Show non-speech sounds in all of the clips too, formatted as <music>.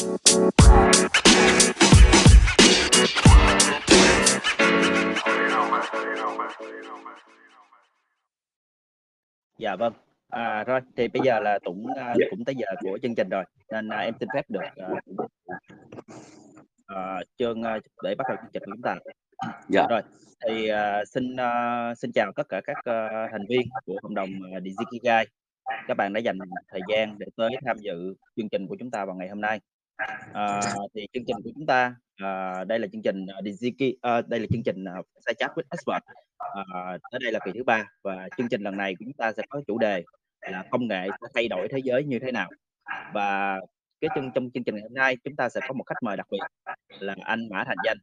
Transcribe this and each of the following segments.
Dạ vâng. À, rồi, thì bây giờ là cũng, a, Dạ. cũng tới giờ của chương trình rồi, nên, a, em xin phép được, ờ, ờ, Trương, a, để bắt đầu chương trình của chúng ta. Dạ. Rồi, thì, à, xin, a, xin chào tất cả các, ơ, thành viên của cộng đồng, ờ, Digikigai. Các bạn đã dành thời gian để tới tham dự chương trình của chúng ta vào ngày hôm nay. Ờ, thì chương trình của chúng ta, ờ, đây là chương trình, ờ, Digiki Digi ờ, đây là chương trình, ờ, sai Chat with Expert. Ờ, tới đây là kỳ thứ ba và chương trình lần này của chúng ta sẽ có chủ đề là công nghệ sẽ thay đổi thế giới như thế nào. Và cái chương trong chương trình ngày hôm nay chúng ta sẽ có một khách mời đặc biệt là anh Mã Thành Danh.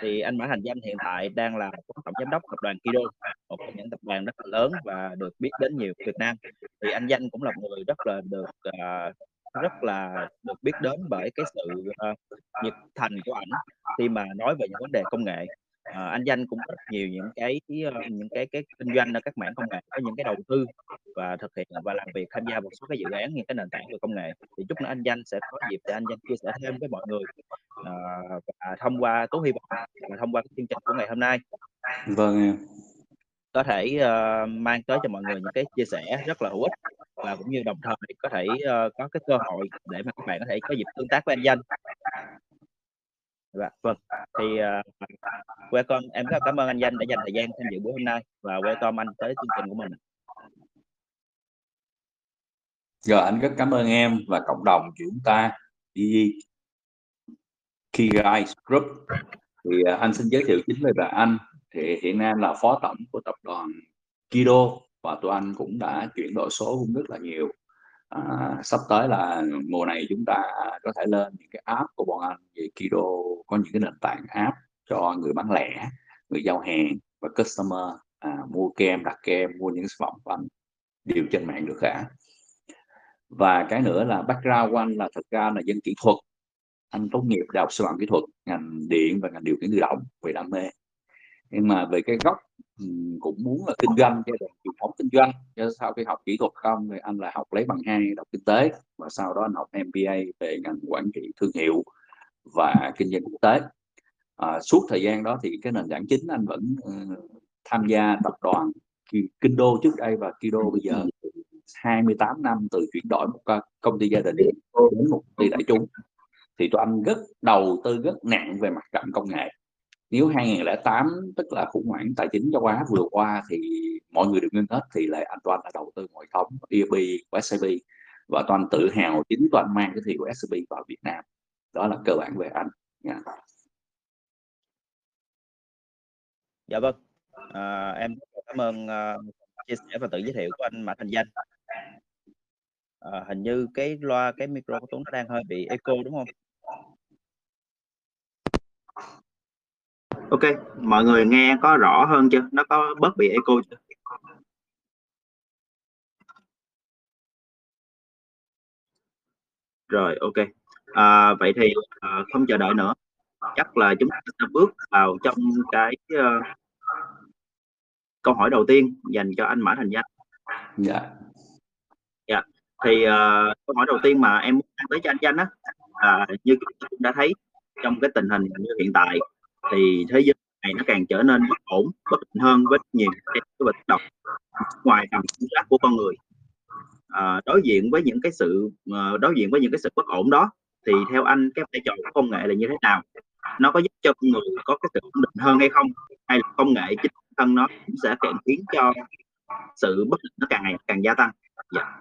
Thì anh Mã Thành Danh hiện tại đang là phó tổng giám đốc tập đoàn Kido, một trong những tập đoàn rất là lớn và được biết đến nhiều Việt Nam. Thì anh Danh cũng là một người rất là được, uh, rất là được biết đến bởi cái sự, ờ, nhiệt thành của ảnh khi mà nói về những vấn đề công nghệ. Ờ, anh Danh cũng có rất nhiều những cái, ơ, những cái cái kinh doanh ở các mảng công nghệ, có những cái đầu tư và thực hiện và làm việc tham gia một số cái dự án những cái nền tảng về công nghệ. Thì chút nữa anh Danh sẽ có dịp để anh Danh chia sẻ thêm với mọi người, ờ, và thông qua Tú hy vọng là thông qua cái chương trình của ngày hôm nay Vâng em. có thể, ờ, mang tới cho mọi người những cái chia sẻ rất là hữu ích và cũng như đồng thời có thể, ơ, có cái cơ hội để mà các bạn có thể có dịp tương tác với anh Danh. Dạ, vâng. Thì, ờ, welcome, em rất là cảm ơn anh Danh đã dành thời gian tham dự buổi hôm nay và welcome anh tới chương trình của mình. Rồi, anh rất cảm ơn em và cộng đồng của chúng ta Digikigai Group. Thì, à, anh xin giới thiệu chính về bạn anh. Thì hiện nay là phó tổng của tập đoàn Kido và tụi anh cũng đã chuyển đổi số cũng rất là nhiều. À, sắp tới là mùa này chúng ta có thể lên những cái app của bọn anh về Kido có những cái nền tảng app cho người bán lẻ, người giao hàng và customer, à, mua kem, đặt kem, mua những sản phẩm của anh đều trên mạng được cả. Và cái nữa là background của anh là thực ra là dân kỹ thuật. Anh tốt nghiệp Đại học Sư phạm Kỹ thuật, ngành điện và ngành điều khiển tự động về đam mê. Nhưng mà về cái gốc, cũng muốn là kinh doanh cho đường truyền thống kinh doanh, cho sau khi học kỹ thuật không thì anh lại học lấy bằng hai đọc kinh tế và sau đó anh học MBA về ngành quản trị thương hiệu và kinh doanh quốc tế. À, suốt thời gian đó thì cái nền tảng chính anh vẫn, uh, tham gia tập đoàn kinh đô trước đây và Kido bây giờ 28 năm từ chuyển đổi một công ty gia đình đến một công ty đại chúng. Thì tụi anh rất đầu tư rất nặng về mặt cạnh công nghệ. Nếu 2008 tức là khủng hoảng tài chính châu Á vừa qua thì mọi người đều ngưng hết thì lại anh Toàn đã đầu tư ngoại thống ERP của SCB và Toàn tự hào chính toàn mang cái thị của SCB vào Việt Nam. Đó là cơ bản về anh. Yeah. Dạ vâng. à, em cảm ơn, uh, chia sẻ và tự giới thiệu của anh Mã Thành Danh. à, hình như cái loa, cái micro của Tuấn nó đang hơi bị echo, đúng không? OK, mọi người nghe có rõ hơn chưa? Nó có bớt bị echo chưa? Rồi, OK. À, vậy thì, ờ, không chờ đợi nữa, chắc là chúng ta sẽ bước vào trong cái, ơ câu hỏi đầu tiên dành cho anh Mã Thành Danh. Dạ. Dạ, thì, ờ, câu hỏi đầu tiên mà em muốn tới cho anh Danh á, là như chúng ta đã thấy trong cái tình hình như hiện tại thì thế giới này nó càng trở nên bất ổn, bất định hơn với nhiều cái bệnh độc động ngoài tầm kiểm soát của con người. à, đối diện với những cái sự, ờ, đối diện với những cái sự bất ổn đó thì theo anh cái vai trò của công nghệ là như thế nào? Nó có giúp cho con người có cái sự ổn định hơn hay không? Hay là công nghệ chính thân nó cũng sẽ càng khiến cho sự bất định nó càng ngày càng gia tăng? Dạ.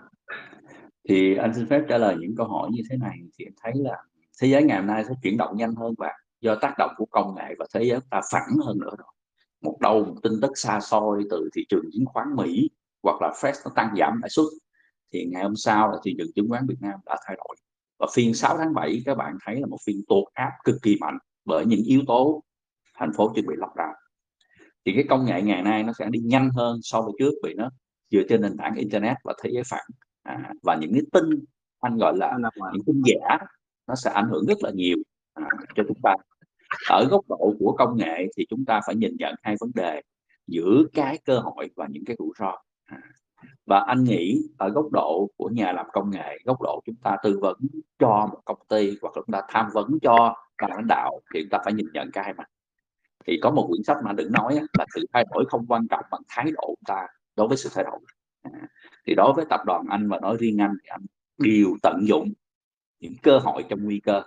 Thì anh xin phép trả lời những câu hỏi như thế này thì em thấy là thế giới ngày hôm nay sẽ chuyển động nhanh hơn và do tác động của công nghệ và thế giới ta phẳng hơn nữa rồi. Một đâu một tin tức xa xôi từ thị trường chứng khoán Mỹ hoặc là Fed nó tăng giảm lãi suất thì ngày hôm sau là thị trường chứng khoán Việt Nam đã thay đổi. Và phiên 6 tháng 7 các bạn thấy là một phiên tụt áp cực kỳ mạnh bởi những yếu tố thành phố chuẩn bị lockdown. Thì cái công nghệ ngày nay nó sẽ đi nhanh hơn so với trước vì nó dựa trên nền tảng internet và thế giới phẳng. À, và những cái tin anh gọi là những tin giả nó sẽ ảnh hưởng rất là nhiều à, cho chúng ta. Ở góc độ của công nghệ thì chúng ta phải nhìn nhận hai vấn đề giữa cái cơ hội và những cái rủi ro. À, và anh nghĩ ở góc độ của nhà làm công nghệ, góc độ chúng ta tư vấn cho một công ty hoặc là chúng ta tham vấn cho ban lãnh đạo thì chúng ta phải nhìn nhận cái mặt. Thì có một quyển sách mà đừng nói là sự thay đổi không quan trọng bằng thái độ của ta đối với sự thay đổi. À, thì đối với tập đoàn anh và nói riêng anh thì anh đều tận dụng những cơ hội trong nguy cơ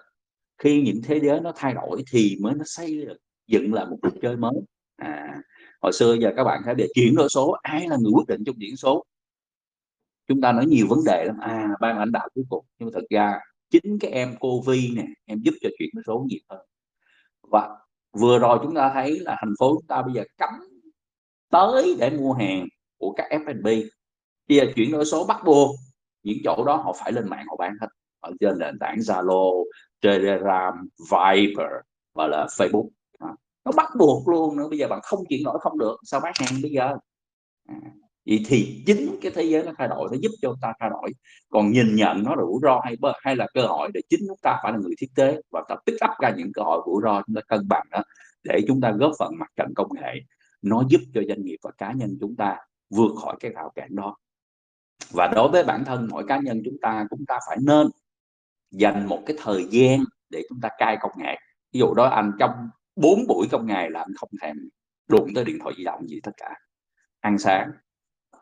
khi những thế giới nó thay đổi thì mới nó xây dựng lại một cuộc chơi mới. À, hồi xưa giờ các bạn thấy về chuyển đổi số ai là người quyết định trong chuyển số? Chúng ta nói nhiều vấn đề lắm. À ban lãnh đạo cuối cùng nhưng mà thật ra chính cái em cô Vi nè em giúp cho chuyển đổi số nhiều hơn. Và vừa rồi chúng ta thấy là thành phố chúng ta bây giờ cấm tới để mua hàng của các F&B bây giờ chuyển đổi số bắt buộc những chỗ đó họ phải lên mạng họ bán hết. Ở trên nền tảng Zalo, Telegram, Viber và là Facebook. À, nó bắt buộc luôn nữa. Bây giờ bạn không chuyển đổi không được. Sao bán hàng bây giờ? À, vậy thì chính cái thế giới nó thay đổi nó giúp cho ta thay đổi. Còn nhìn nhận nó rủi ro hay hay là cơ hội để chính chúng ta phải là người thiết kế và ta pick up ra những cơ hội rủi ro chúng ta cân bằng đó để chúng ta góp phần mặt trận công nghệ. Nó giúp cho doanh nghiệp và cá nhân chúng ta vượt khỏi cái rào cản đó. Và đối với bản thân mỗi cá nhân chúng ta chúng ta phải nên dành một cái thời gian để chúng ta cai công nghệ. Ví dụ đó anh trong 4 buổi trong ngày là anh không thèm đụng tới điện thoại di động gì tất cả. Ăn sáng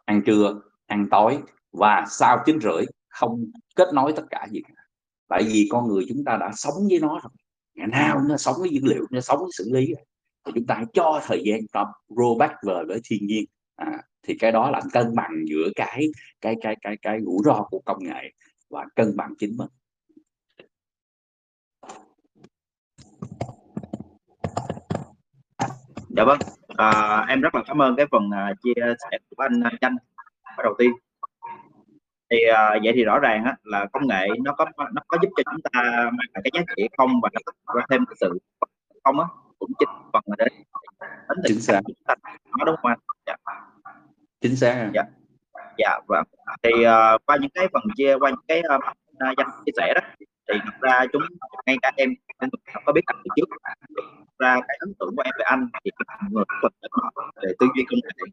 ăn trưa ăn tối và sau chín rưỡi không kết nối tất cả gì tại vì con người chúng ta đã sống với nó rồi. Ngày nào nó sống với dữ liệu nó sống với xử lý thì chúng ta hãy cho thời gian cho robot về với thiên nhiên. À, thì cái đó là cân bằng giữa cái cái cái cái cái rủi ro của công nghệ và cân bằng chính mình. Dạ vâng. À, em rất là cảm ơn cái phần uh, chia sẻ của anh uh, Danh đầu tiên. Thì uh, vậy thì rõ ràng á, là công nghệ nó có nó có giúp cho chúng ta mang lại cái giá trị không và có thêm cái sự không á cũng chính phần là đến đến chính xác. nó đúng không anh? Dạ. chính xác. Dạ. Dạ vâng. Thì uh, qua những cái phần chia qua những cái uh, danh chia sẻ đó thì thật ra chúng ngay cả em em có biết anh từ trước ra cái ấn tượng của em về anh thì là người rất là về tư duy công nghệ.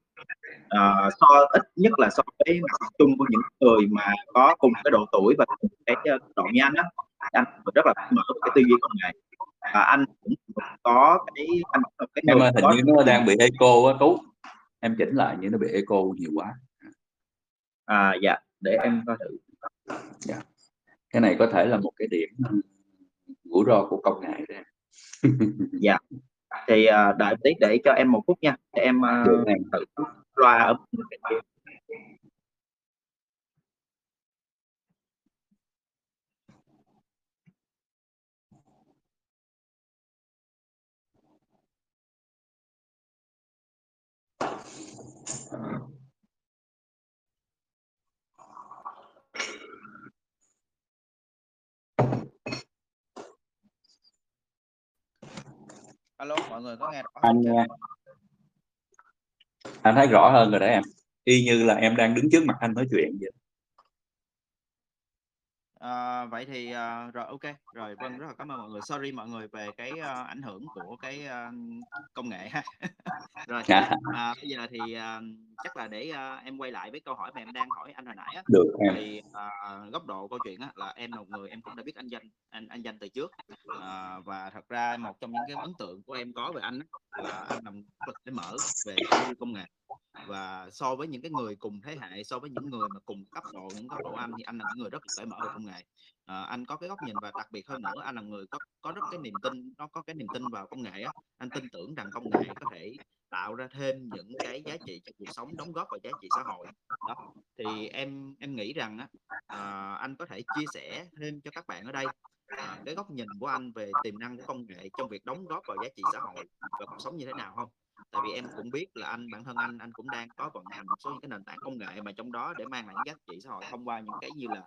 À, so ít nhất là so với mặt chung của những người mà có cùng cái độ tuổi và cái độ như anh á. Anh rất là mở cái tư duy công nghệ. Và anh cũng có cái anh cái em hình như nó đang bị echo á tú. Em chỉnh lại như nó bị echo nhiều quá. À dạ để em coi thử. Dạ. cái này có thể là một cái điểm rủi ro của công nghệ đấy dạ. Thì uh, đợi tí để cho em một phút nha để em uh, thử loa ở alo mọi người có nghe rõ anh nghe. Anh thấy rõ hơn rồi đấy em. Y như là em đang đứng trước mặt anh nói chuyện vậy À, vậy thì à, rồi ok. Rồi vâng rất là cảm ơn mọi người. Sorry mọi người về cái uh, ảnh hưởng của cái uh, công nghệ ha. <laughs> Rồi à, bây giờ thì uh, chắc là để uh, em quay lại với câu hỏi mà em đang hỏi anh hồi nãy á. Được em. thì uh, góc độ câu chuyện á là em là một người em cũng đã biết anh danh anh anh danh từ trước. Uh, và thật ra một trong những cái ấn tượng của em có về anh á, là anh làm để mở về công nghệ. Và so với những cái người cùng thế hệ so với những người mà cùng cấp độ những cấp độ anh thì anh là những người rất là cởi mở về công nghệ à, anh có cái góc nhìn và đặc biệt hơn nữa anh là người có có rất cái niềm tin nó có cái niềm tin vào công nghệ á. Anh tin tưởng rằng công nghệ có thể tạo ra thêm những cái giá trị cho cuộc sống đóng góp vào giá trị xã hội. Đó thì em em nghĩ rằng á à, anh có thể chia sẻ thêm cho các bạn ở đây à, cái góc nhìn của anh về tiềm năng của công nghệ trong việc đóng góp vào giá trị xã hội và cuộc sống như thế nào không? Tại vì em cũng biết là anh bản thân anh anh cũng đang có vận hành một số những cái nền tảng công nghệ mà trong đó để mang lại giá trị xã hội thông qua những cái như là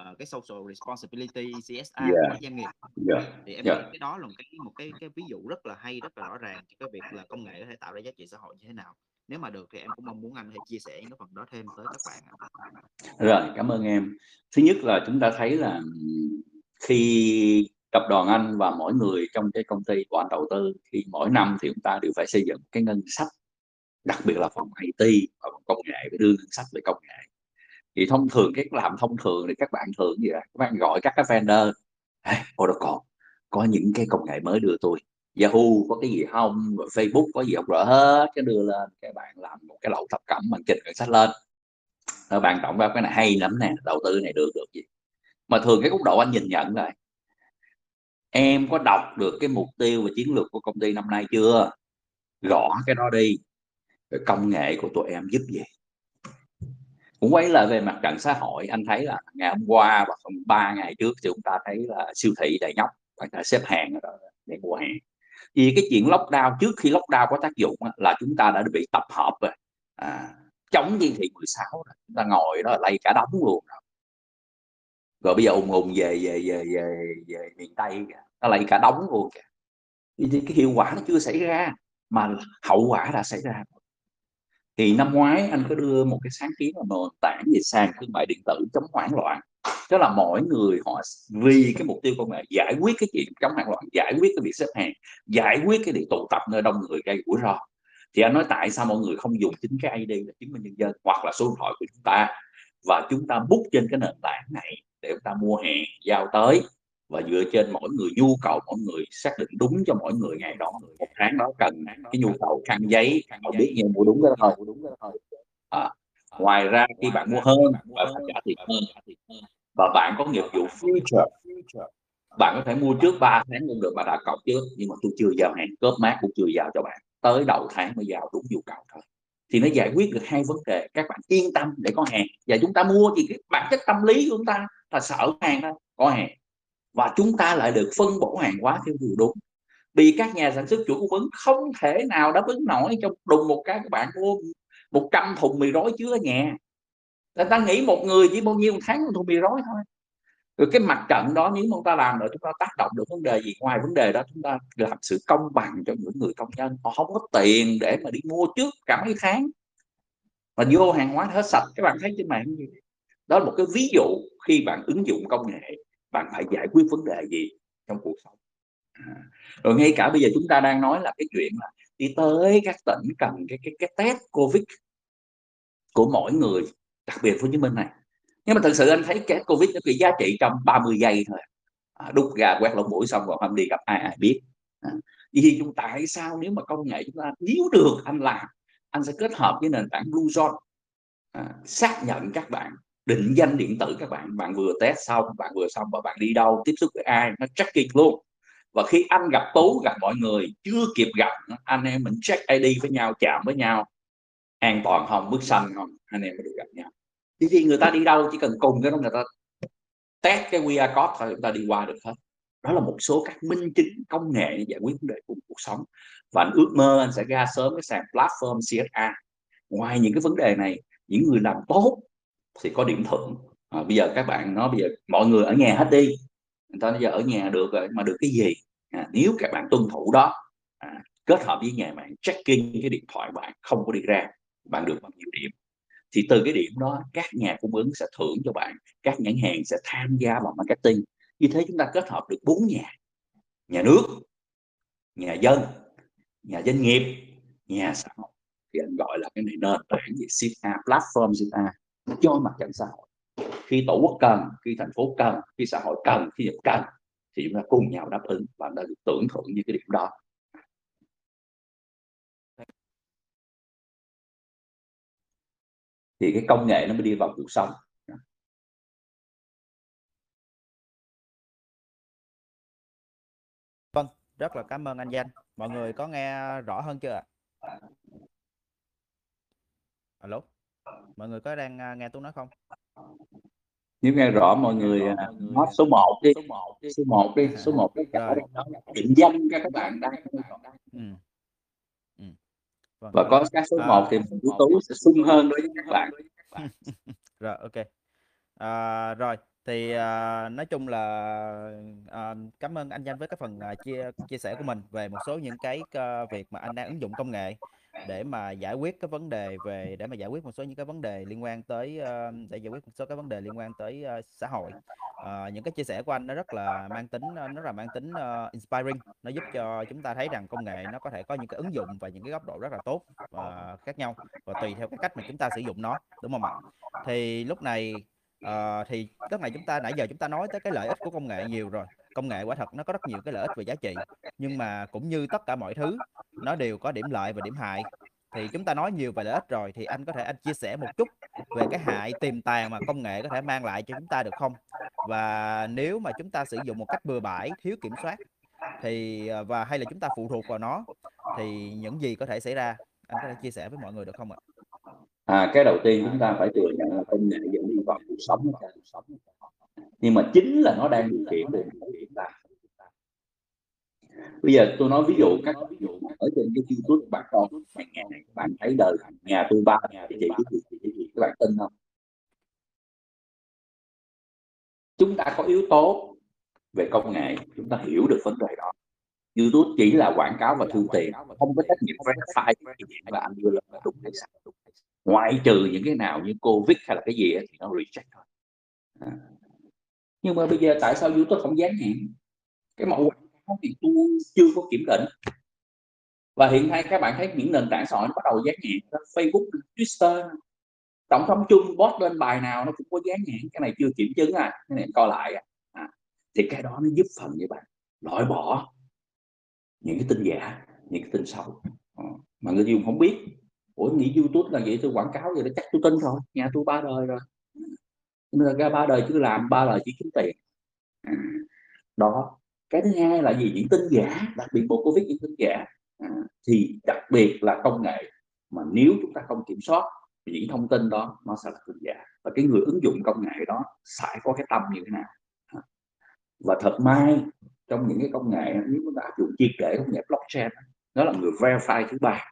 uh, cái social responsibility CSR yeah. của doanh nghiệp yeah. thì em yeah. nghĩ cái đó là một cái một cái cái ví dụ rất là hay rất là rõ ràng cho cái việc là công nghệ có thể tạo ra giá trị xã hội như thế nào nếu mà được thì em cũng mong muốn anh hãy chia sẻ những cái phần đó thêm tới các bạn rồi cảm ơn em thứ nhất là chúng ta thấy là khi tập đoàn anh và mỗi người trong cái công ty của anh đầu tư thì mỗi năm thì chúng ta đều phải xây dựng cái ngân sách đặc biệt là phòng IT và phòng công nghệ phải đưa ngân sách về công nghệ thì thông thường cái làm thông thường thì các bạn thường gì đó các bạn gọi các cái vendor hey, Oracle, có những cái công nghệ mới đưa tôi Yahoo có cái gì không rồi Facebook có gì không Rồi hết cái đưa lên, các bạn làm một cái lậu thập cẩm, bằng trình ngân sách lên. Rồi bạn cộng vào cái này hay lắm nè, đầu tư này được, được gì. Mà thường cái góc độ anh nhìn nhận rồi "Em có đọc được cái mục tiêu và chiến lược của công ty năm nay chưa? Gõ cái đó đi, rồi công nghệ của tụi em giúp gì?" Cũng quay lại về mặt trận xã hội, anh thấy là ngày hôm qua và hôm ba ngày trước thì chúng ta thấy là siêu thị đầy nhóc, người ta xếp hàng rồi để mua hàng. Vì cái chuyện lockdown trước khi lockdown có tác dụng là chúng ta đã bị tập hợp rồi, à, chống chỉ thị 16 rồi, chúng ta ngồi đó lây cả đống luôn rồi. Rồi bây giờ ùn ùn về về về về về miền Tây kìa, nó lây cả đống luôn kìa. Thì cái hiệu quả nó chưa xảy ra, mà hậu quả đã xảy ra. Thì năm ngoái anh có đưa một cái sáng kiến là nền tảng về sàn thương mại điện tử chống hoảng loạn. Tức là mỗi người họ vì cái mục tiêu công nghệ giải quyết cái chuyện chống hoảng loạn, giải quyết cái việc xếp hàng, giải quyết cái việc tụ tập nơi đông người gây rủi ro. Thì anh nói tại sao mọi người không dùng chính cái ID là chứng minh nhân dân hoặc là số điện thoại của chúng ta và chúng ta bút trên cái nền tảng này để chúng ta mua hàng giao tới và dựa trên mỗi người nhu cầu mỗi người xác định đúng cho mỗi người ngày đó, một tháng đó cần cái nhu cầu khăn giấy, họ biết như mua đúng cái đó thôi. À, ngoài ra khi bạn mua hơn, bạn phải trả tiền hơn và bạn có nghiệp vụ future. Bạn có thể mua trước 3 tháng cũng được, bạn đã cọc trước, nhưng mà tôi chưa giao hàng, cớp mát cũng chưa giao cho bạn, tới đầu tháng mới giao đúng nhu cầu thôi. Thì nó giải quyết được hai vấn đề, các bạn yên tâm để có hàng và chúng ta mua thì cái bản chất tâm lý của chúng ta là sợ hàng thôi, có hàng. Và chúng ta lại được phân bổ hàng hóa theo điều đúng. Vì các nhà sản xuất chuỗi cung ứng không thể nào đáp ứng nổi trong đùng một cái các bạn mua 100 thùng mì gói chứa ở nhà. Người ta nghĩ một người chỉ bao nhiêu một tháng một thùng mì gói thôi. Rồi cái mặt trận đó nếu mà chúng ta làm được chúng ta tác động được vấn đề gì? Ngoài vấn đề đó chúng ta làm sự công bằng cho những người công nhân, họ không có tiền để mà đi mua trước cả mấy tháng. Và vô hàng hóa hết sạch, các bạn thấy trên mạng gì? Đó là một cái ví dụ khi bạn ứng dụng công nghệ, bạn phải giải quyết vấn đề gì trong cuộc sống. À, rồi ngay cả bây giờ chúng ta đang nói là cái chuyện là đi tới các tỉnh cần cái cái cái test Covid của mỗi người, đặc biệt Hồ Chí Minh này. Nhưng mà thật sự anh thấy cái Covid nó bị giá trị trong 30 giây thôi, à, đút gà quét lỗ mũi xong rồi hôm đi gặp ai ai biết. À, vậy thì chúng tại sao nếu mà công nghệ chúng ta nếu được anh làm, anh sẽ kết hợp với nền tảng Bluezone, à, xác nhận các bạn, định danh điện tử các bạn, bạn vừa test xong, bạn vừa xong và bạn đi đâu, tiếp xúc với ai, nó tracking luôn. Và khi anh gặp Tú, gặp mọi người chưa kịp gặp, anh em mình check ID với nhau, chạm với nhau, an toàn không, bước xanh không anh em mới được gặp nhau. chứ khi người ta đi đâu chỉ cần cùng cái đó người ta test cái QR code thôi người ta đi qua được hết. Đó là một số các minh chứng công nghệ để giải quyết vấn đề của cuộc sống. Và anh ước mơ anh sẽ ra sớm cái sàn platform CSA. Ngoài những cái vấn đề này, những người làm tốt thì có điểm thưởng. À, bây giờ các bạn nói bây giờ mọi người ở nhà hết đi, người ta bây giờ ở nhà được rồi, mà được cái gì? À, nếu các bạn tuân thủ đó, à, kết hợp với nhà mạng tracking cái điện thoại bạn không có đi ra, bạn được bao nhiêu điểm. Thì từ cái điểm đó các nhà cung ứng sẽ thưởng cho bạn, các nhãn hàng sẽ tham gia vào marketing. Như thế chúng ta kết hợp được bốn nhà, nhà nước, nhà dân, nhà doanh nghiệp, nhà xã hội. Thì anh gọi là cái này nền tảng gì? Sita platform Sita cho mặt trận xã hội. Khi tổ quốc cần, khi thành phố cần, khi xã hội cần, khi dịch cần thì chúng ta cùng nhau đáp ứng và đã được tưởng thưởng như cái điểm đó. Thì cái công nghệ nó mới đi vào cuộc sống. Vâng, rất là cảm ơn anh Danh. Mọi người có nghe rõ hơn chưa ạ? Alo, mọi người có đang, a, nghe Tú nói không? Nếu nghe rõ mọi người, à, nói số 1 đi, số 1 đi, số 1 đi, Rồi. định danh cho các bạn đang Ừm. Ừm. Vâng. Và có cái số À. 1 thì của Tú sẽ sung hơn đối với các bạn. <laughs> Rồi, kê. À, rồi, thì, à, nói chung là, à, cảm ơn anh Danh với cái phần, à, chia chia sẻ của mình về một số những cái, ơ, việc mà anh đang ứng dụng công nghệ để mà giải quyết cái vấn đề về để mà giải quyết một số những cái vấn đề liên quan tới, ờ, để giải quyết một số cái vấn đề liên quan tới, ờ, xã hội. Ờ, những cái chia sẻ của anh nó rất là mang tính, ờ, nó là mang tính, uh, inspiring, nó giúp cho chúng ta thấy rằng công nghệ nó có thể có những cái ứng dụng và những cái góc độ rất là tốt, và khác nhau và tùy theo cái cách mà chúng ta sử dụng nó, đúng không ạ? Thì lúc này, uh, thì lúc này chúng ta nãy giờ chúng ta nói tới cái lợi ích của công nghệ nhiều rồi, công nghệ quả thật nó có rất nhiều cái lợi ích và giá trị nhưng mà cũng như tất cả mọi thứ nó đều có điểm lợi và điểm hại. Thì chúng ta nói nhiều về lợi ích rồi thì anh có thể anh chia sẻ một chút về cái hại tiềm tàng mà công nghệ có thể mang lại cho chúng ta được không? Và nếu mà chúng ta sử dụng một cách bừa bãi thiếu kiểm soát thì à, và hay là chúng ta phụ thuộc vào nó thì những gì có thể xảy ra? Anh có thể chia sẻ với mọi người được không ạ? À, cái đầu tiên chúng ta phải thừa nhận là công nghệ dẫn đi vào cuộc sống nhưng mà chính là nó đang điều khiển được bây giờ tôi nói ví dụ các ví dụ ở trên cái youtube bạn con bạn bạn thấy đời nhà tôi ba nhà thì chị cái gì các bạn tin không? Chúng ta có yếu tố về công nghệ chúng ta hiểu được vấn đề đó. YouTube chỉ là quảng cáo và thu tiền không có trách nhiệm verify và anh đưa lên là đúng hay sai. Ngoại trừ những cái nào như covid hay là cái gì thì nó reject thôi. À nhưng mà bây giờ tại sao YouTube không dán nhãn cái mẫu quảng cáo thì tôi chưa có kiểm định. Và hiện nay các bạn thấy những nền tảng xã hội nó bắt đầu dán nhãn Facebook, Twitter, tổng thống chung post lên bài nào nó cũng có dán nhãn cái này chưa kiểm chứng à. Cái này coi lại à. à. thì cái đó nó giúp phần như bạn loại bỏ những cái tin giả, những cái tin xấu. À. mà người dùng không biết. Ủa, nghĩ youtube là vậy tôi quảng cáo vậy đó chắc tôi tin rồi. Nhà tôi ba đời rồi nên ra ba đời cứ làm, ba đời chỉ kiếm tiền. À. đó. Cái thứ hai là gì? Những tin giả, đặc biệt bộ covid, những tin giả. À. thì đặc biệt là công nghệ. Mà nếu chúng ta không kiểm soát những thông tin đó, nó sẽ là tin giả. Và cái người ứng dụng công nghệ đó phải có cái tâm như thế nào? À, và thật may, trong những cái công nghệ, nếu chúng ta áp dụng triệt để công nghệ blockchain đó là người verify thứ ba.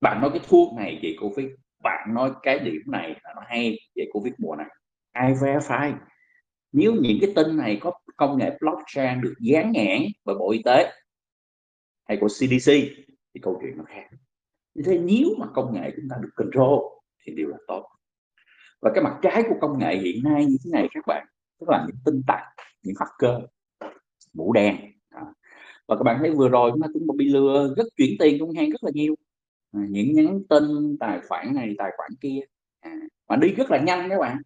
Bạn nói cái thuốc này về covid, bạn nói cái điểm này là nó hay covid mùa này. Ai verify nếu những cái tin này có công nghệ blockchain được dán nhãn bởi bộ y tế hay của CDC thì câu chuyện nó khác. Như thế nếu mà công nghệ chúng ta được control thì điều là tốt. Và cái mặt trái của công nghệ hiện nay như thế này các bạn tức là những tin tặc những hacker mũ đen. Và các bạn thấy vừa rồi chúng ta cũng bị lừa rất chuyển tiền trong hàng rất là nhiều. À, những nhắn tin tài khoản này tài khoản kia. À, mà đi rất là nhanh các bạn.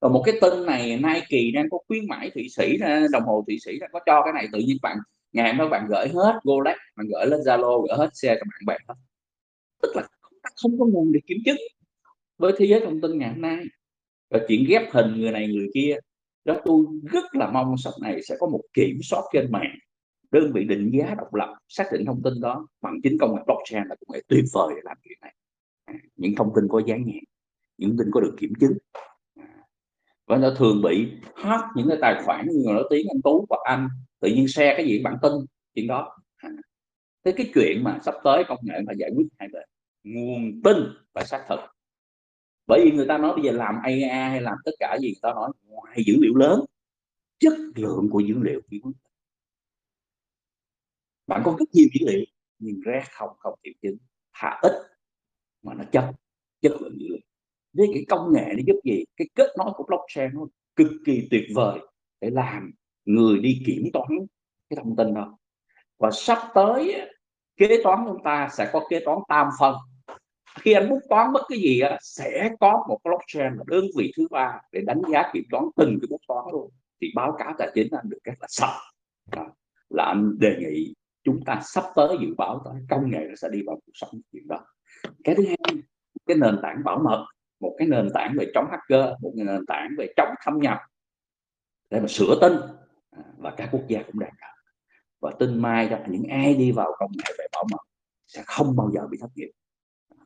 Và một cái tin này Nike đang có khuyến mãi thụy sĩ ờ, đồng hồ thụy sĩ có cho cái này. Tự nhiên bạn ngày hôm đó bạn gửi hết Rolex bạn gửi lên Zalo gửi hết xe cho bạn bè hết tức là không có nguồn để kiểm chứng với thế giới thông tin ngày hôm nay. Và chuyện ghép hình người này người kia đó tôi rất là mong sau này sẽ có một kiểm soát trên mạng. Đơn vị định giá độc lập xác định thông tin đó bằng chính công nghệ blockchain là công nghệ tuyệt vời để làm chuyện này. À, những thông tin có giá nhẹ những tin có được kiểm chứng. À. Và nó thường bị hack những cái tài khoản như người nổi tiếng anh tú hoặc anh, tự nhiên share cái gì bản tin, chuyện đó. À. Thế cái chuyện mà sắp tới công nghệ phải giải quyết hai bên, nguồn tin và xác thực. Bởi vì người ta nói bây giờ làm AI hay làm tất cả gì, người ta nói ngoài dữ liệu lớn, chất lượng của dữ liệu bạn có rất nhiều dữ liệu, nhưng ra không không kiểm chứng. Hạ ít mà nó chất chất lượng dữ liệu với cái công nghệ nó giúp gì? Cái kết nối của blockchain nó cực kỳ tuyệt vời để làm người đi kiểm toán cái thông tin đó. Và sắp tới kế toán chúng ta sẽ có kế toán tam phần. Khi anh bút toán bất cái gì á, sẽ có một blockchain là đơn vị thứ ba để đánh giá kiểm toán từng cái bút toán luôn. Thì báo cáo tài chính anh được rất là sạch. Là anh đề nghị chúng ta sắp tới dự báo tới công nghệ sẽ đi vào cuộc sống chuyện đó. Cái thứ hai cái nền tảng bảo mật một cái nền tảng về chống hacker một cái nền tảng về chống thâm nhập để mà sửa tin à, và các quốc gia cũng đang cần và tin mai rằng những ai đi vào công nghệ về bảo mật sẽ không bao giờ bị thất nghiệp.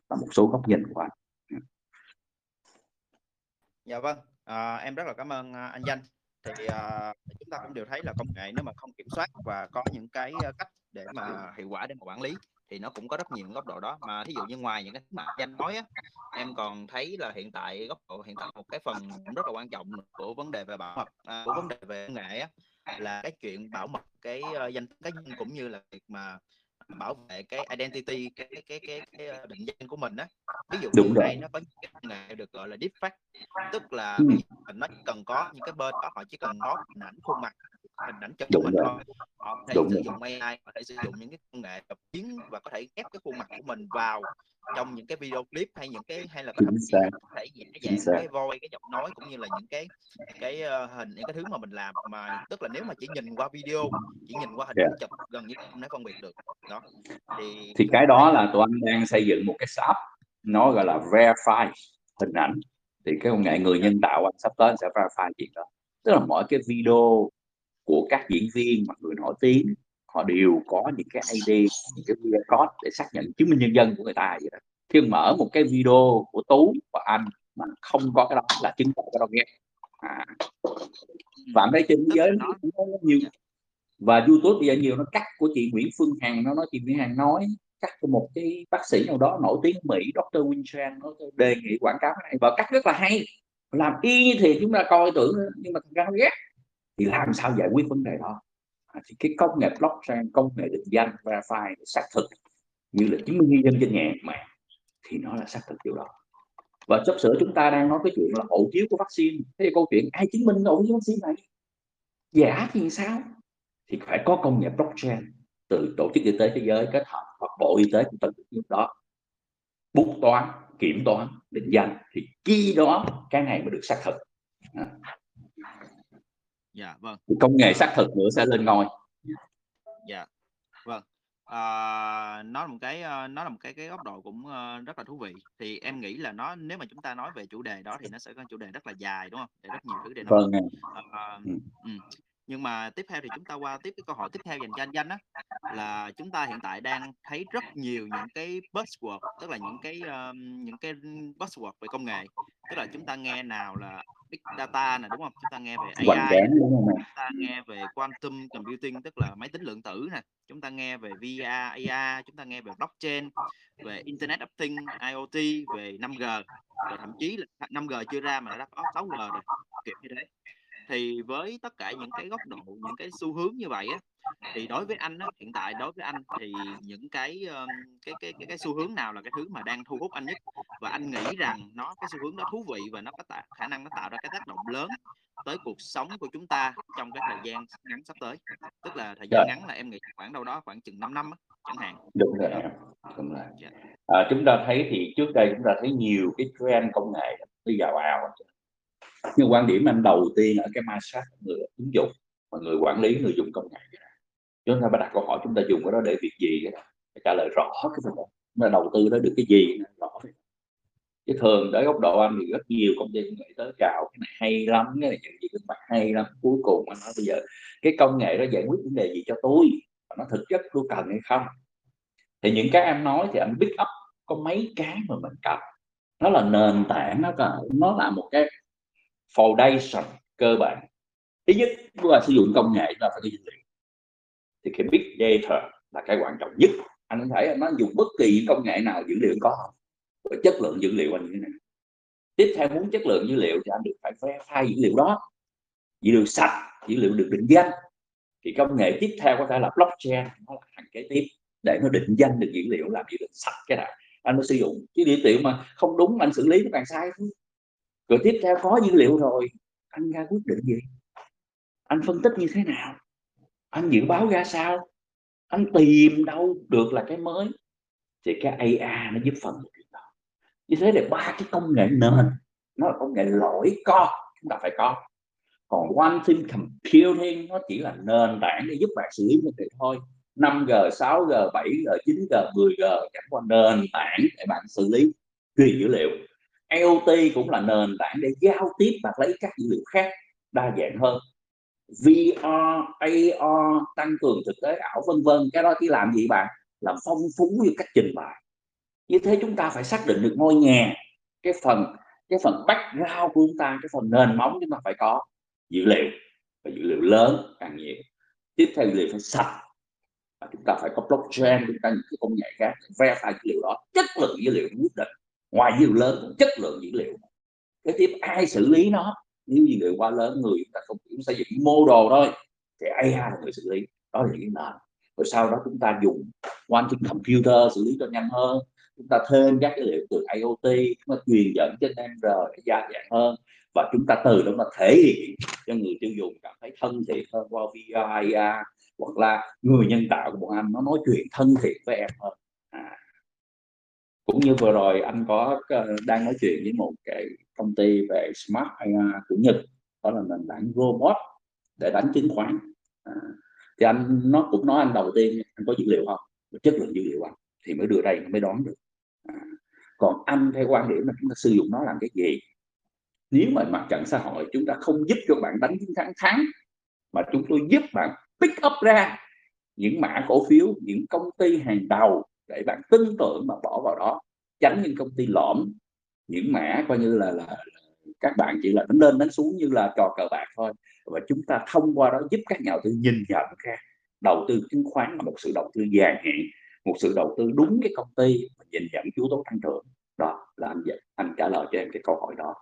Là một số góc nhìn của anh. Dạ vâng. À, em rất là cảm ơn à, anh danh. Thì à, chúng ta cũng đều thấy là công nghệ nếu mà không kiểm soát và có những cái à, cách để mà hiệu quả để mà quản lý thì nó cũng có rất nhiều góc độ đó mà thí dụ như ngoài những cái mà danh nói á, em còn thấy là hiện tại góc độ hiện tại một cái phần rất là quan trọng của vấn đề về bảo mật à, của vấn đề về công nghệ á, là cái chuyện bảo mật cái uh, danh cá nhân cũng như là việc mà bảo vệ cái identity cái cái cái cái, ờ, định danh của mình á ví dụ Đúng như rồi. đây nó có những cái công nghệ được gọi là deepfake tức là Ừ. nó cần có những cái bên đó họ chỉ cần có hình ảnh khuôn mặt hình ảnh chụp Đúng rồi. thôi họ có thể Đúng sử rồi. dụng AI có thể sử dụng những cái công nghệ tập biến và có thể ghép cái khuôn mặt của mình vào trong những cái video clip hay những cái hay là Chính thậm chí xác. có thể dạng xác. cái voice cái giọng nói cũng như là những cái cái uh, hình những cái thứ mà mình làm mà tức là nếu mà chỉ nhìn qua video chỉ nhìn qua hình Yeah. ảnh chụp gần như không thể phân biệt được đó thì thì cái đó là tụi anh đang xây dựng một cái app nó gọi là verify hình ảnh thì cái công nghệ người nhân tạo anh sắp tới anh sẽ verify chuyện đó tức là mỗi cái video của các diễn viên hoặc người nổi tiếng họ đều có những cái ID những cái QR code để xác nhận chứng minh nhân dân của người ta vậy đó. Khi mở một cái video của tú và anh mà không có cái đó là chứng tỏ cái đó ghét à. và anh thấy trên thế giới nó cũng có nhiều. Và YouTube bây giờ nhiều nó cắt của chị Nguyễn Phương Hằng nó nói chị Nguyễn Hằng nói cắt của một cái bác sĩ nào đó nổi tiếng ở Mỹ Dr. Winshan nó đề nghị quảng cáo cái này. Và cắt rất là hay. Làm y như thì chúng ta coi tưởng nhưng mà thật ra nó ghét thì làm sao giải quyết vấn đề đó? À, thì cái công nghệ blockchain công nghệ định danh verify xác thực. Như là chứng minh nhân dân trên nhẹ mà thì nó là xác thực điều đó. Và sắp sửa chúng ta đang nói cái chuyện là hộ chiếu của vaccine. Thế thì câu chuyện ai chứng minh hộ chiếu vaccine này? Giả thì sao? Thì phải có công nghệ blockchain từ tổ chức y tế thế giới kết hợp hoặc bộ y tế của từng nước đó. Bút toán kiểm toán định danh thì khi đó cái này mới được xác thực. À, dạ vâng. Công nghệ xác thực nữa sẽ lên ngôi. Dạ vâng. À, nó là một cái nó là một cái cái góc độ cũng uh, rất là thú vị. Thì em nghĩ là nó nếu mà chúng ta nói về chủ đề đó thì nó sẽ có chủ đề rất là dài đúng không? Để rất nhiều thứ để nói. Vâng à, ừ. Ừ. nhưng mà tiếp theo thì chúng ta qua tiếp cái câu hỏi tiếp theo dành cho anh danh á là chúng ta hiện tại đang thấy rất nhiều những cái buzzword tức là những cái những cái buzzword về công nghệ. Tức là chúng ta nghe nào là big data này đúng không? Chúng ta nghe về AI chúng ta nghe về quantum computing tức là máy tính lượng tử nè chúng ta nghe về VR AR chúng ta nghe về blockchain về Internet of Things IoT về 5G rồi thậm chí là 5G chưa ra mà đã có 6G rồi kiểu như thế thì với tất cả những cái góc độ những cái xu hướng như vậy á thì đối với anh á, hiện tại đối với anh thì những cái cái cái cái cái xu hướng nào là cái thứ mà đang thu hút anh nhất? Và anh nghĩ rằng nó cái xu hướng đó thú vị và nó có tạo, khả năng nó tạo ra cái tác động lớn tới cuộc sống của chúng ta trong cái thời gian ngắn sắp tới. Tức là thời gian ngắn là em nghĩ khoảng đâu đó khoảng chừng 5 năm á, chẳng hạn. Đúng rồi đúng rồi. À, chúng ta thấy thì trước đây chúng ta thấy nhiều cái trend công nghệ đi vào ào nhưng quan điểm anh đầu tiên ở cái mindset người ứng dụng mà người quản lý, người dùng công nghệ chúng ta phải đặt câu hỏi chúng ta dùng cái đó để việc gì phải trả lời rõ cái phần đó mà đầu tư đó được cái gì rõ chứ thường tới góc độ anh thì rất nhiều công ty công nghệ tới chào cái này hay lắm, cái này những gì các mặt hay lắm. Cuối cùng anh nói bây giờ, cái công nghệ đó giải quyết vấn đề gì cho tôi? Và nó thực chất tôi cần hay không? Thì những cái em nói thì anh biết up có mấy cái mà mình cần. Nó là nền tảng, nó là nó là một cái foundation, cơ bản. Thứ nhất là sử dụng công nghệ là phải có dữ liệu thì cái big data là cái quan trọng nhất. Anh thấy nó dùng bất kỳ công nghệ nào, dữ liệu có không? Và chất lượng dữ liệu anh như thế nào tiếp theo muốn chất lượng dữ liệu thì anh được phải phai dữ liệu đó. Dữ liệu sạch, dữ liệu được định danh. Thì công nghệ tiếp theo có thể là blockchain, nó là hàng kế tiếp. Để nó định danh được dữ liệu làm dữ liệu sạch cái nào anh mới sử dụng. Chứ dữ liệu mà không đúng, anh xử lý nó càng sai. thôi rồi tiếp theo có dữ liệu rồi. Anh ra quyết định gì? Anh phân tích như thế nào? Anh dự báo ra sao? Anh tìm đâu được là cái mới? Thì cái AI nó giúp phần chuyện đó. Như thế là ba cái công nghệ nền. Nó là công nghệ lỗi co chúng ta phải có. Còn quantum computing nó chỉ là nền tảng để giúp bạn xử lý vấn đề thôi. 5G, 6G, 7G, 9G, 10G chẳng qua nền tảng để bạn xử lý truyền dữ liệu. IoT cũng là nền tảng để giao tiếp và lấy các dữ liệu khác đa dạng hơn. VR, AR tăng cường thực tế ảo vân vân. Cái đó chỉ làm gì bạn? Làm phong phú như cách trình bày. Như thế chúng ta phải xác định được ngôi nhà cái phần cái phần background của chúng ta cái phần nền móng chúng ta phải có dữ liệu. Và dữ liệu lớn càng nhiều. Tiếp theo dữ liệu phải sạch. Và chúng ta phải có blockchain chúng ta những cái công nghệ khác verify dữ liệu đó. Chất lượng dữ liệu quyết định ngoài dữ liệu lớn, chất lượng dữ liệu. Cái tiếp ai xử lý nó? Nếu dữ liệu quá lớn, người chúng ta không chỉ xây dựng mô đồ thôi. Thì AI là người xử lý. Đó là những cái nền. Rồi sau đó chúng ta dùng quantum computer xử lý cho nhanh hơn. Chúng ta thêm các dữ liệu từ IoT nó truyền dẫn trên MR để đa dạng hơn. Và chúng ta từ đó mà thể hiện cho người tiêu dùng cảm thấy thân thiện hơn qua VR AR hoặc là người nhân tạo của bọn anh, nó nói chuyện thân thiện với em hơn cũng như vừa rồi anh có ờ, đang nói chuyện với một cái công ty về smart AI của Nhật đó là nền tảng robot để đánh chứng khoán. À, thì anh nó cũng nói anh đầu tiên anh có dữ liệu không? Chất lượng dữ liệu anh thì mới đưa đây mới đoán được. À, còn anh theo quan điểm là chúng ta sử dụng nó làm cái gì? Nếu mà mặt trận xã hội chúng ta không giúp cho bạn đánh chiến thắng thắng mà chúng tôi giúp bạn pick up ra những mã cổ phiếu những công ty hàng đầu để bạn tin tưởng mà bỏ vào đó tránh những công ty lõm những mã coi như là, là các bạn chỉ là đánh lên đánh xuống như là trò cờ bạc thôi. Và chúng ta thông qua đó giúp các nhà đầu tư nhìn nhận ra. Đầu tư chứng khoán là một sự đầu tư dài hạn một sự đầu tư đúng cái công ty và nhìn nhận yếu tố tăng trưởng. Đó là anh anh trả lời cho em cái câu hỏi đó.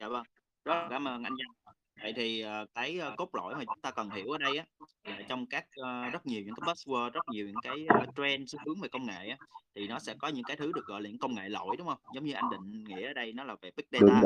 Dạ vâng. Rất cảm ơn anh Giang vậy thì uh, cái uh, cốt lõi mà chúng ta cần hiểu ở đây á là trong các uh, rất nhiều những cái buzzword rất nhiều những cái trend xu hướng về công nghệ á thì nó sẽ có những cái thứ được gọi là những công nghệ lỗi đúng không giống như anh định nghĩa ở đây nó là về big data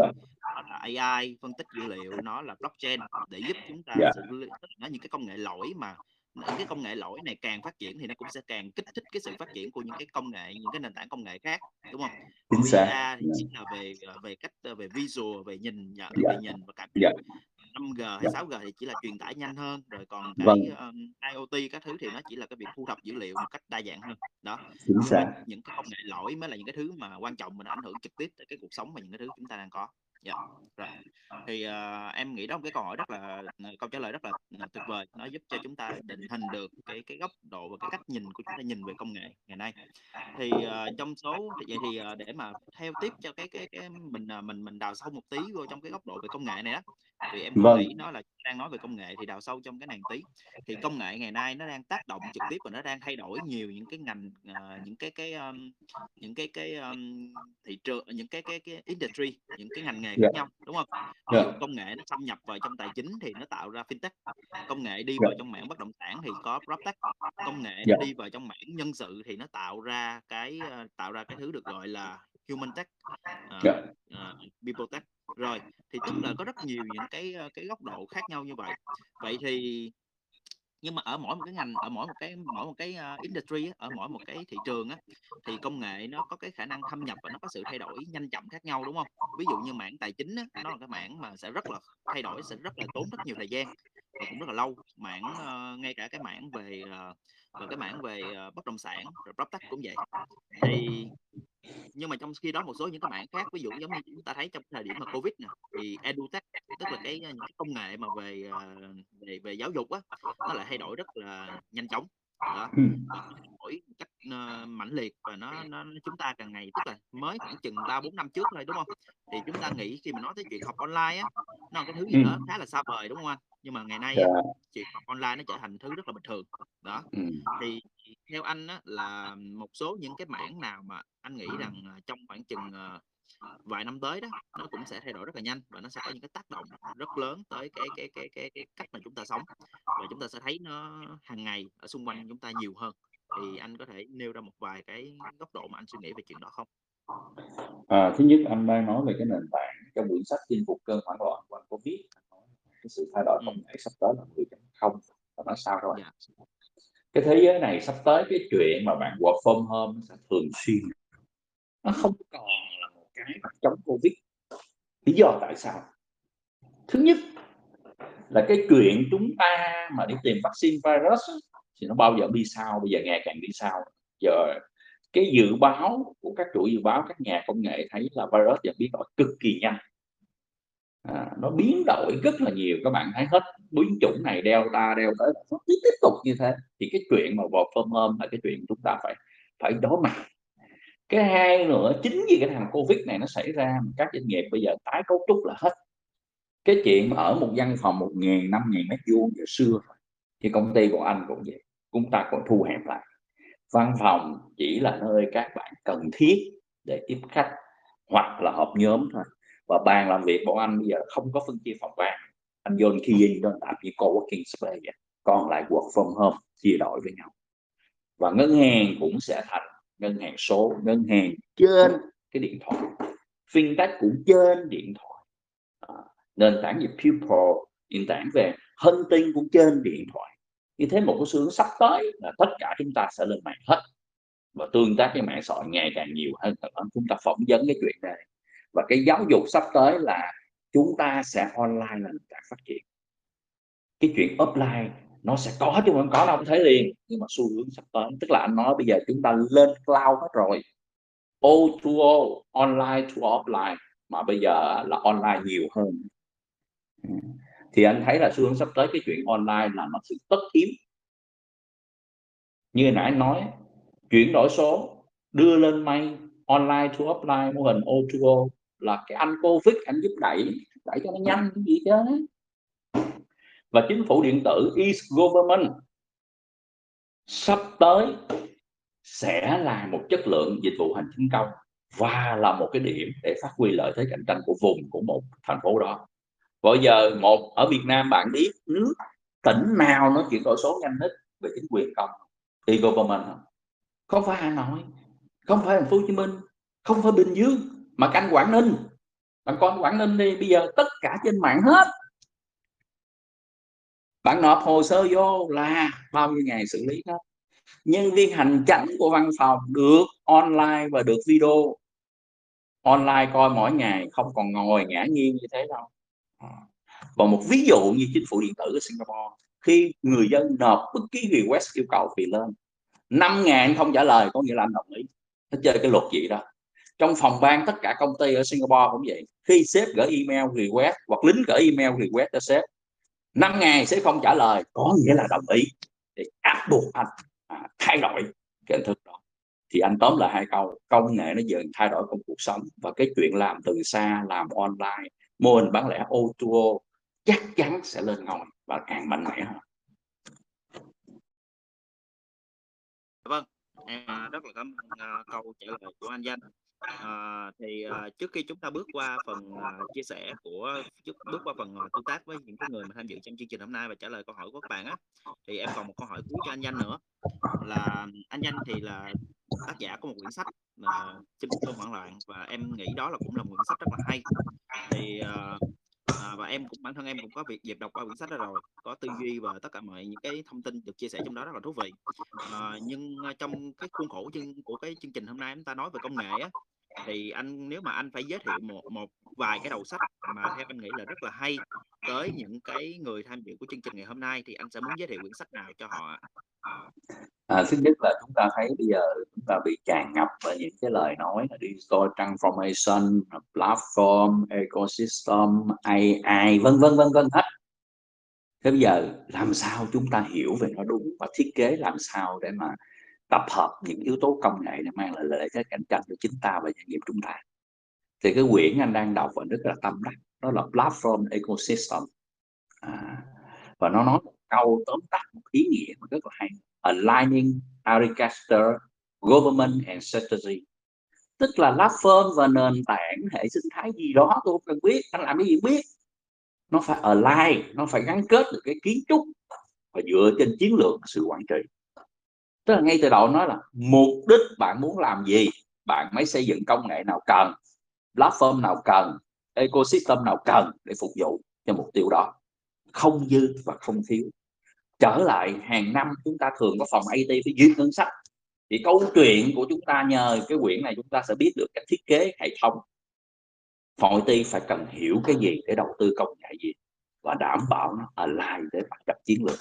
nó là AI phân tích dữ liệu nó là blockchain để giúp chúng ta yeah. Dạ. xử lý nó những cái công nghệ lỗi mà những cái công nghệ lỗi này càng phát triển thì nó cũng sẽ càng kích thích cái sự phát triển của những cái công nghệ những cái nền tảng công nghệ khác đúng không xác thì chính là về về cách về visual về nhìn nhận yeah. về nhìn và cảm nhận yeah. 5G hay 6G thì chỉ là truyền tải nhanh hơn rồi còn cái vâng. um, IoT các thứ thì nó chỉ là cái việc thu thập dữ liệu một cách đa dạng hơn đó. Chính xác. những cái công nghệ lỗi mới là những cái thứ mà quan trọng mà nó ảnh hưởng trực tiếp tới cái cuộc sống và những cái thứ chúng ta đang có dạ rồi. Thì uh, em nghĩ đó một cái câu hỏi rất là câu trả lời rất là, tuyệt vời. Nó giúp cho chúng ta định hình được cái cái góc độ và cái cách nhìn của chúng ta nhìn về công nghệ ngày nay. Thì uh, trong số vậy thì uh, để mà theo tiếp cho cái cái cái mình uh, mình mình đào sâu một tí vô trong cái góc độ về công nghệ này đó thì em vâng. nghĩ nó là đang nói về công nghệ thì đào sâu trong cái này tí. Thì công nghệ ngày nay nó đang tác động trực tiếp và nó đang thay đổi nhiều những cái ngành uh, những cái cái um, những cái cái um, thị trường những cái cái cái industry những cái ngành nghề khác yeah. nhau đúng không yeah. công nghệ nó xâm nhập vào trong tài chính thì nó tạo ra fintech công nghệ đi yeah. vào trong mảng bất động sản thì có proptech công nghệ yeah. nó đi vào trong mảng nhân sự thì nó tạo ra cái uh, tạo ra cái thứ được gọi là human tech uh, yeah. uh, people tech rồi thì tức là có rất nhiều những cái cái góc độ khác nhau như vậy vậy thì nhưng mà ở mỗi một cái ngành ở mỗi một cái mỗi một cái uh, industry á, ở mỗi một cái thị trường á thì công nghệ nó có cái khả năng thâm nhập và nó có sự thay đổi nhanh chậm khác nhau đúng không? Ví dụ như mảng tài chính á, nó là cái mảng mà sẽ rất là thay đổi sẽ rất là tốn rất nhiều thời gian và cũng rất là lâu. Mảng uh, ngay cả cái mảng về uh, và cái mảng về uh, bất động sản rồi proptech cũng vậy. Thì nhưng mà trong khi đó một số những cái mảng khác ví dụ giống như chúng ta thấy trong thời điểm mà covid nè thì edutech tức là cái những cái công nghệ mà về về về giáo dục á nó lại thay đổi rất là nhanh chóng đó thay đổi cách uh, mãnh liệt và nó, nó chúng ta càng ngày tức là mới khoảng chừng ba bốn năm trước thôi đúng không? Thì chúng ta nghĩ khi mà nói tới chuyện học online á nó là cái thứ gì đó khá là xa vời đúng không anh? Nhưng mà ngày nay á, dạ. chuyện học online nó trở thành thứ rất là bình thường đó. Thì theo anh á, là một số những cái mảng nào mà anh nghĩ rằng trong khoảng chừng uh, vài năm tới đó nó cũng sẽ thay đổi rất là nhanh và nó sẽ có những cái tác động rất lớn tới cái cái cái cái, cái cách mà chúng ta sống. Và chúng ta sẽ thấy nó hàng ngày ở xung quanh chúng ta nhiều hơn. Thì anh có thể nêu ra một vài cái góc độ mà anh suy nghĩ về chuyện đó không? À, thứ nhất anh đang nói về cái nền tảng trong quyển sách chinh phục cơn hoảng loạn của anh có viết cái sự thay đổi công nghệ sắp tới là 10.0 và nói sao rồi dạ. cái thế giới này sắp tới cái chuyện mà bạn work from home nó sẽ thường xuyên. Nó không còn cái mặt chống covid. Lý do tại sao? Thứ nhất là cái chuyện chúng ta mà đi tìm vaccine virus thì nó bao giờ đi sau? Bây giờ ngày càng đi sau. Giờ cái dự báo của các chuỗi dự báo các nhà công nghệ thấy là virus giờ biến đổi cực kỳ nhanh. À, nó biến đổi rất là nhiều. Các bạn thấy hết biến chủng này delta đeo tới nó tiếp tục như thế. Thì cái chuyện mà vào from home là cái chuyện chúng ta phải phải đối mặt cái hai nữa, chính vì cái thằng covid này nó xảy ra, các doanh nghiệp bây giờ tái cấu trúc là hết. Cái chuyện ở một văn phòng một nghìn, năm nghìn mét vuông giờ xưa thì công ty của anh cũng vậy, chúng ta còn thu hẹp lại. Văn phòng chỉ là nơi các bạn cần thiết để tiếp khách, hoặc là họp nhóm thôi. Và bàn làm việc bọn anh bây giờ không có phân chia phòng ban. Anh vô khi gì đó tạm như co-working space vậy. còn lại work from home, chia đổi với nhau. Và ngân hàng cũng sẽ thành ngân hàng số ngân hàng trên. cái điện thoại. Fintech cũng trên điện thoại. À, nền tảng về people nền tảng về hunting cũng trên điện thoại. Như thế một cái xu hướng sắp tới là tất cả chúng ta sẽ lên mạng hết. Và tương tác với mạng xã hội ngày càng nhiều hơn nữa chúng ta phỏng vấn cái chuyện này. Và cái giáo dục sắp tới là chúng ta sẽ online là nền phát triển. Cái chuyện offline nó sẽ có chứ, không có đâu. Không thấy liền. Nhưng mà xu hướng sắp tới, tức là anh nói bây giờ chúng ta lên cloud hết rồi. O to O, online to offline. Mà bây giờ là online nhiều hơn. Ừ. Thì anh thấy là xu hướng sắp tới cái chuyện online là nó sự tất yếu. Như nãy nói, chuyển đổi số, đưa lên may online to offline mô hình O to O là cái anh Covid anh giúp đẩy đẩy cho nó nhanh cái gì chứ và chính phủ điện tử e-government sắp tới sẽ là một chất lượng dịch vụ hành chính công và là một cái điểm để phát huy lợi thế cạnh tranh của vùng của một thành phố đó. Bây giờ một ở Việt Nam bạn biết, nước tỉnh nào nó chuyển đổi số nhanh nhất về chính quyền công? E-government không? Không phải Hà Nội, không phải thành phố Hồ Chí Minh, không phải Bình Dương, mà canh Quảng Ninh. Bạn con Quảng Ninh đi, bây giờ tất cả trên mạng hết bạn nộp hồ sơ vô là bao nhiêu ngày xử lý hết nhân viên hành chánh của văn phòng được online và được video. Online coi mỗi ngày, không còn ngồi ngã nghiêng như thế đâu. À. Và một ví dụ như chính phủ điện tử ở Singapore, khi người dân nộp bất kỳ request yêu cầu thì lên. Năm ngàn không trả lời, có nghĩa là anh đồng ý. Nó chơi cái luật gì đó. Trong phòng ban tất cả công ty ở Singapore cũng vậy. Khi sếp gửi email request hoặc lính gửi email request cho sếp năm ngày sẽ không trả lời. Có nghĩa là đồng ý để áp buộc anh à, thay đổi cái hình thức đó. Thì anh tóm lại hai câu công nghệ nó dần thay đổi công cuộc sống và cái chuyện làm từ xa làm online mô hình bán lẻ O2O chắc chắn sẽ lên ngôi và càng mạnh mẽ hơn. Vâng em à, rất là cảm ơn à, câu trả lời của anh danh. À, thì à, trước khi chúng ta bước qua phần à, chia sẻ của trước bước qua phần à, tương tác với những cái người mà tham dự trong chương trình hôm nay và trả lời câu hỏi của các bạn á thì em còn một câu hỏi cuối cho anh Danh nữa là anh Danh thì là tác giả của một quyển sách là chinh phục hoảng loạn và em nghĩ đó là cũng là một quyển sách rất là hay. Thì à, à, và em cũng bản thân em cũng có việc dịp đọc qua quyển sách đó rồi có tư duy và tất cả mọi những cái thông tin được chia sẻ trong đó rất là thú vị. À, nhưng ờ, trong cái khuôn khổ chương của cái chương trình hôm nay chúng ta nói về công nghệ á thì anh nếu mà anh phải giới thiệu một một vài cái đầu sách mà theo anh nghĩ là rất là hay tới những cái người tham dự của chương trình ngày hôm nay thì anh sẽ muốn giới thiệu quyển sách nào cho họ à, thứ nhất là chúng ta thấy bây giờ ta bị tràn ngập bởi những cái lời nói là digital transformation platform ecosystem AI vân vân vân vân hết. Thế bây giờ làm sao chúng ta hiểu về nó đúng và thiết kế làm sao để mà tập hợp những yếu tố công nghệ để mang lại lợi thế cạnh tranh cho chính ta và doanh nghiệp chúng ta? Thì cái quyển anh đang đọc và rất là tâm đắc đó là platform ecosystem. À, và nó nói một câu tóm tắt một ý nghĩa mà rất là hay. Aligning architecture government and strategy. Tức là platform và nền tảng hệ sinh thái gì đó tôi không cần biết, anh làm cái gì biết. Nó phải align, nó phải gắn kết được cái kiến trúc và dựa trên chiến lược sự quản trị. Tức là ngay từ đầu nói là mục đích bạn muốn làm gì, bạn mới xây dựng công nghệ nào cần platform nào cần, ecosystem nào cần để phục vụ cho mục tiêu đó. Không dư và không thiếu. Trở lại hàng năm chúng ta thường có phòng IT phải duyệt ngân sách thì câu chuyện của chúng ta nhờ cái quyển này chúng ta sẽ biết được cách thiết kế hệ thống. Phòng IT phải cần hiểu cái gì để đầu tư công nghệ gì và đảm bảo nó align để bắt gặp chiến lược.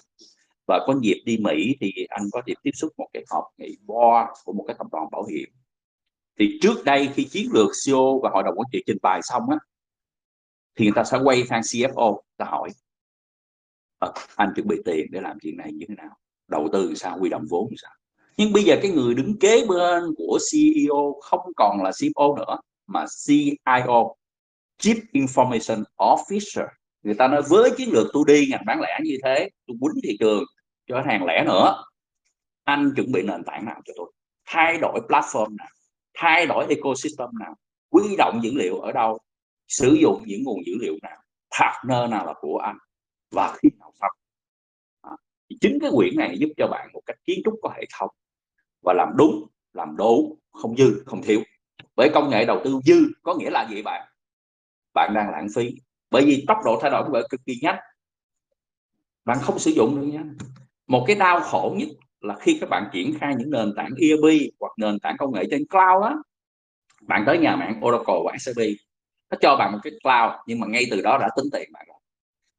Và có dịp đi Mỹ thì anh có dịp tiếp xúc một cái họp nghị board của một cái tập đoàn bảo hiểm. Thì trước đây khi chiến lược CEO và hội đồng quản trị trình bày xong á thì người ta sẽ quay sang CFO ta hỏi à, anh chuẩn bị tiền để làm chuyện này như thế nào? Đầu tư sao? Huy động vốn sao? Nhưng bây giờ cái người đứng kế bên của CEO không còn là CFO nữa mà CIO Chief Information Officer. Người ta nói với chiến lược tôi đi ngành bán lẻ như thế tôi quýnh thị trường cho hàng lẻ nữa. Anh chuẩn bị nền tảng nào cho tôi? Thay đổi platform nào? Thay đổi ecosystem nào? Quy động dữ liệu ở đâu? Sử dụng những nguồn dữ liệu nào? Partner nào là của anh? Và khi nào xong? À, chính cái quyển này giúp cho bạn một cách kiến trúc có hệ thống và làm đúng, làm đủ, không dư, không thiếu. Bởi công nghệ đầu tư dư có nghĩa là gì bạn? Bạn đang lãng phí. Bởi vì tốc độ thay đổi của bạn cực kỳ nhanh. Bạn không sử dụng được nhanh một cái đau khổ nhất là khi các bạn triển khai những nền tảng ERP hoặc nền tảng công nghệ trên cloud á, bạn tới nhà mạng Oracle và SAP nó cho bạn một cái cloud nhưng mà ngay từ đó đã tính tiền bạn rồi.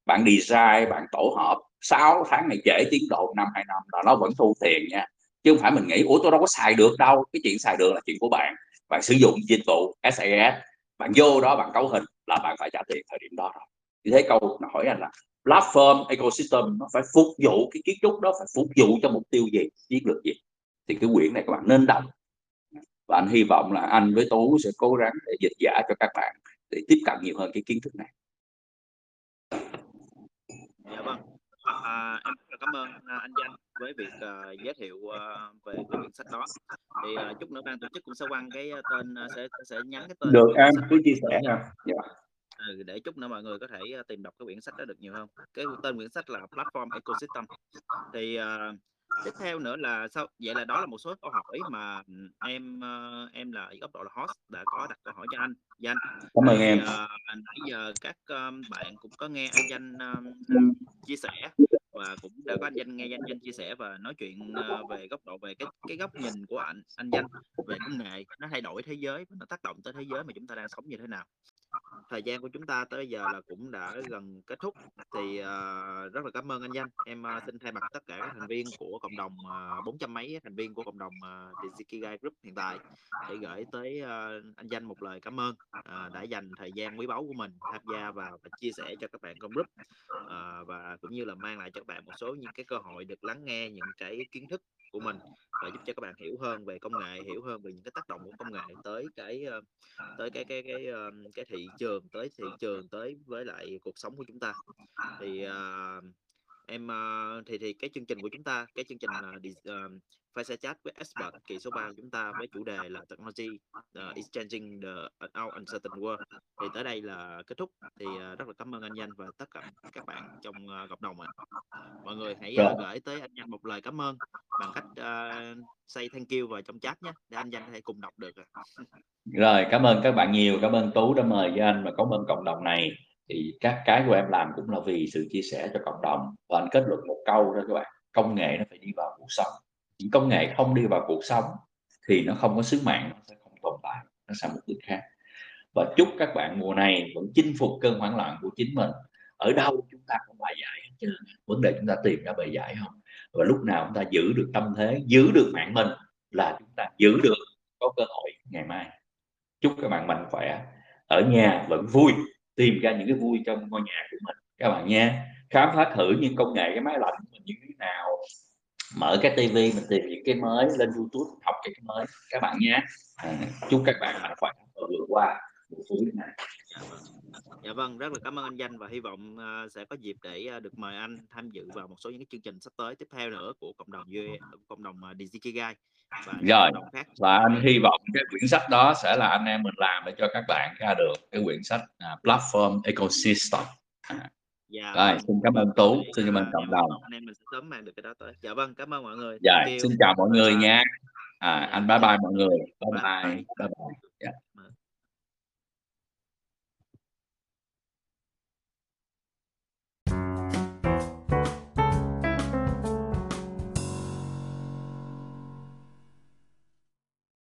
Bạn design, bạn tổ hợp 6 tháng này trễ tiến độ, năm hai năm là nó vẫn thu tiền nha chứ không phải mình nghĩ ủa tôi đâu có xài được đâu. Cái chuyện xài được là chuyện của bạn. Bạn sử dụng dịch vụ SAS bạn vô đó bạn cấu hình là bạn phải trả tiền thời điểm đó rồi. Như thế câu hỏi anh là platform ecosystem nó phải phục vụ cái kiến trúc đó phải phục vụ cho mục tiêu gì chiến lược gì? Thì cái quyển này các bạn nên đọc. Và anh hy vọng là anh với tú sẽ cố gắng để dịch giả cho các bạn để tiếp cận nhiều hơn cái kiến thức này. Dạ vâng. À, à em rất là cảm ơn à, anh danh với việc uh, giới thiệu uh, về cái quyển sách đó. Thì uh, chút nữa ban tổ chức cũng sẽ quăng cái tên uh, sẽ sẽ nhắn cái tên được em cứ chia sẻ nha. dạ. ừ, để chút nữa mọi người có thể tìm đọc cái quyển sách đó được nhiều hơn. Cái tên quyển sách là platform ecosystem. Thì uh, tiếp theo nữa là sao vậy là đó là một số câu hỏi mà em em là góc độ là host đã có đặt câu hỏi cho anh. Danh cảm ơn em. nãy giờ các bạn cũng có nghe anh danh um, chia sẻ và cũng đã có anh danh nghe anh danh chia sẻ và nói chuyện ờ, về góc độ, về cái cái góc nhìn của anh anh danh về công nghệ nó thay đổi thế giới nó tác động tới thế giới mà chúng ta đang sống như thế nào thời gian của chúng ta tới giờ là cũng đã gần kết thúc. Thì uh, rất là cảm ơn anh Danh. Em uh, xin thay mặt tất cả các thành viên của cộng đồng ờ, uh, 400 mấy thành viên của cộng đồng uh, Digikigai Group hiện tại để gửi tới uh, anh Danh một lời cảm ơn uh, đã dành thời gian quý báu của mình tham gia vào và chia sẻ cho các bạn trong group uh, và cũng như là mang lại cho các bạn một số những cái cơ hội được lắng nghe những cái kiến thức của mình và giúp cho các bạn hiểu hơn về công nghệ hiểu hơn về những cái tác động của công nghệ tới cái ờ, tới cái cái cái cái, cái thị trường tới thị trường tới với lại cuộc sống của chúng ta. Thì uh, em thì thì cái chương trình của chúng ta cái chương trình uh, uh, Fireside Chat với Expert kỳ số 3 của chúng ta với chủ đề là Technology uh, is changing the our uncertain world. Thì tới đây là kết thúc. Thì uh, rất là cảm ơn anh Danh và tất cả các bạn trong uh, cộng đồng ạ. Mọi người hãy uh, gửi tới anh Danh một lời cảm ơn bằng cách uh, say thank you vào trong chat nhé để anh Danh có thể cùng đọc được rồi cảm ơn các bạn nhiều. Cảm ơn Tú đã mời cho anh và cảm ơn cộng đồng này. Thì các cái của em làm cũng là vì sự chia sẻ cho cộng đồng. Và anh kết luận một câu thôi các bạn công nghệ nó phải đi vào cuộc sống những công nghệ không đi vào cuộc sống thì nó không có sứ mạng, nó sẽ không tồn tại, nó sang một thứ khác. Và chúc các bạn mùa này vẫn chinh phục cơn hoảng loạn của chính mình. Ở đâu chúng ta có bài giải hết trơn. Vấn đề chúng ta tìm ra bài giải không? Và lúc nào chúng ta giữ được tâm thế, giữ được mạng mình là chúng ta giữ được, có cơ hội ngày mai. Chúc các bạn mạnh khỏe, ở nhà vẫn vui, tìm ra những cái vui trong ngôi nhà của mình. Các bạn nha khám phá thử những công nghệ, cái máy lạnh của mình như thế nào mở cái tivi mình tìm những cái mới lên youtube học cái mới các bạn nhé à, chúc các bạn mạnh khỏe và vượt qua buổi tối này dạ vâng rất là cảm ơn anh danh và hy vọng uh, sẽ có dịp để uh, được mời anh tham dự vào một số những cái chương trình sắp tới tiếp theo nữa của cộng đồng cộng đồng uh, Digikigai và rồi khác. và anh hy vọng cái quyển sách đó sẽ là anh em mình làm để cho các bạn ra được cái quyển sách uh, platform ecosystem à. Dạ, rồi vâng. xin cảm ơn tú xin cảm ơn cộng đồng. anh em mình sẽ sớm mang được cái đó tới. Dạ vâng cảm ơn mọi người. Dạ xin chào mọi người nha. À, anh bye bye mọi người. Bye bye. bye bye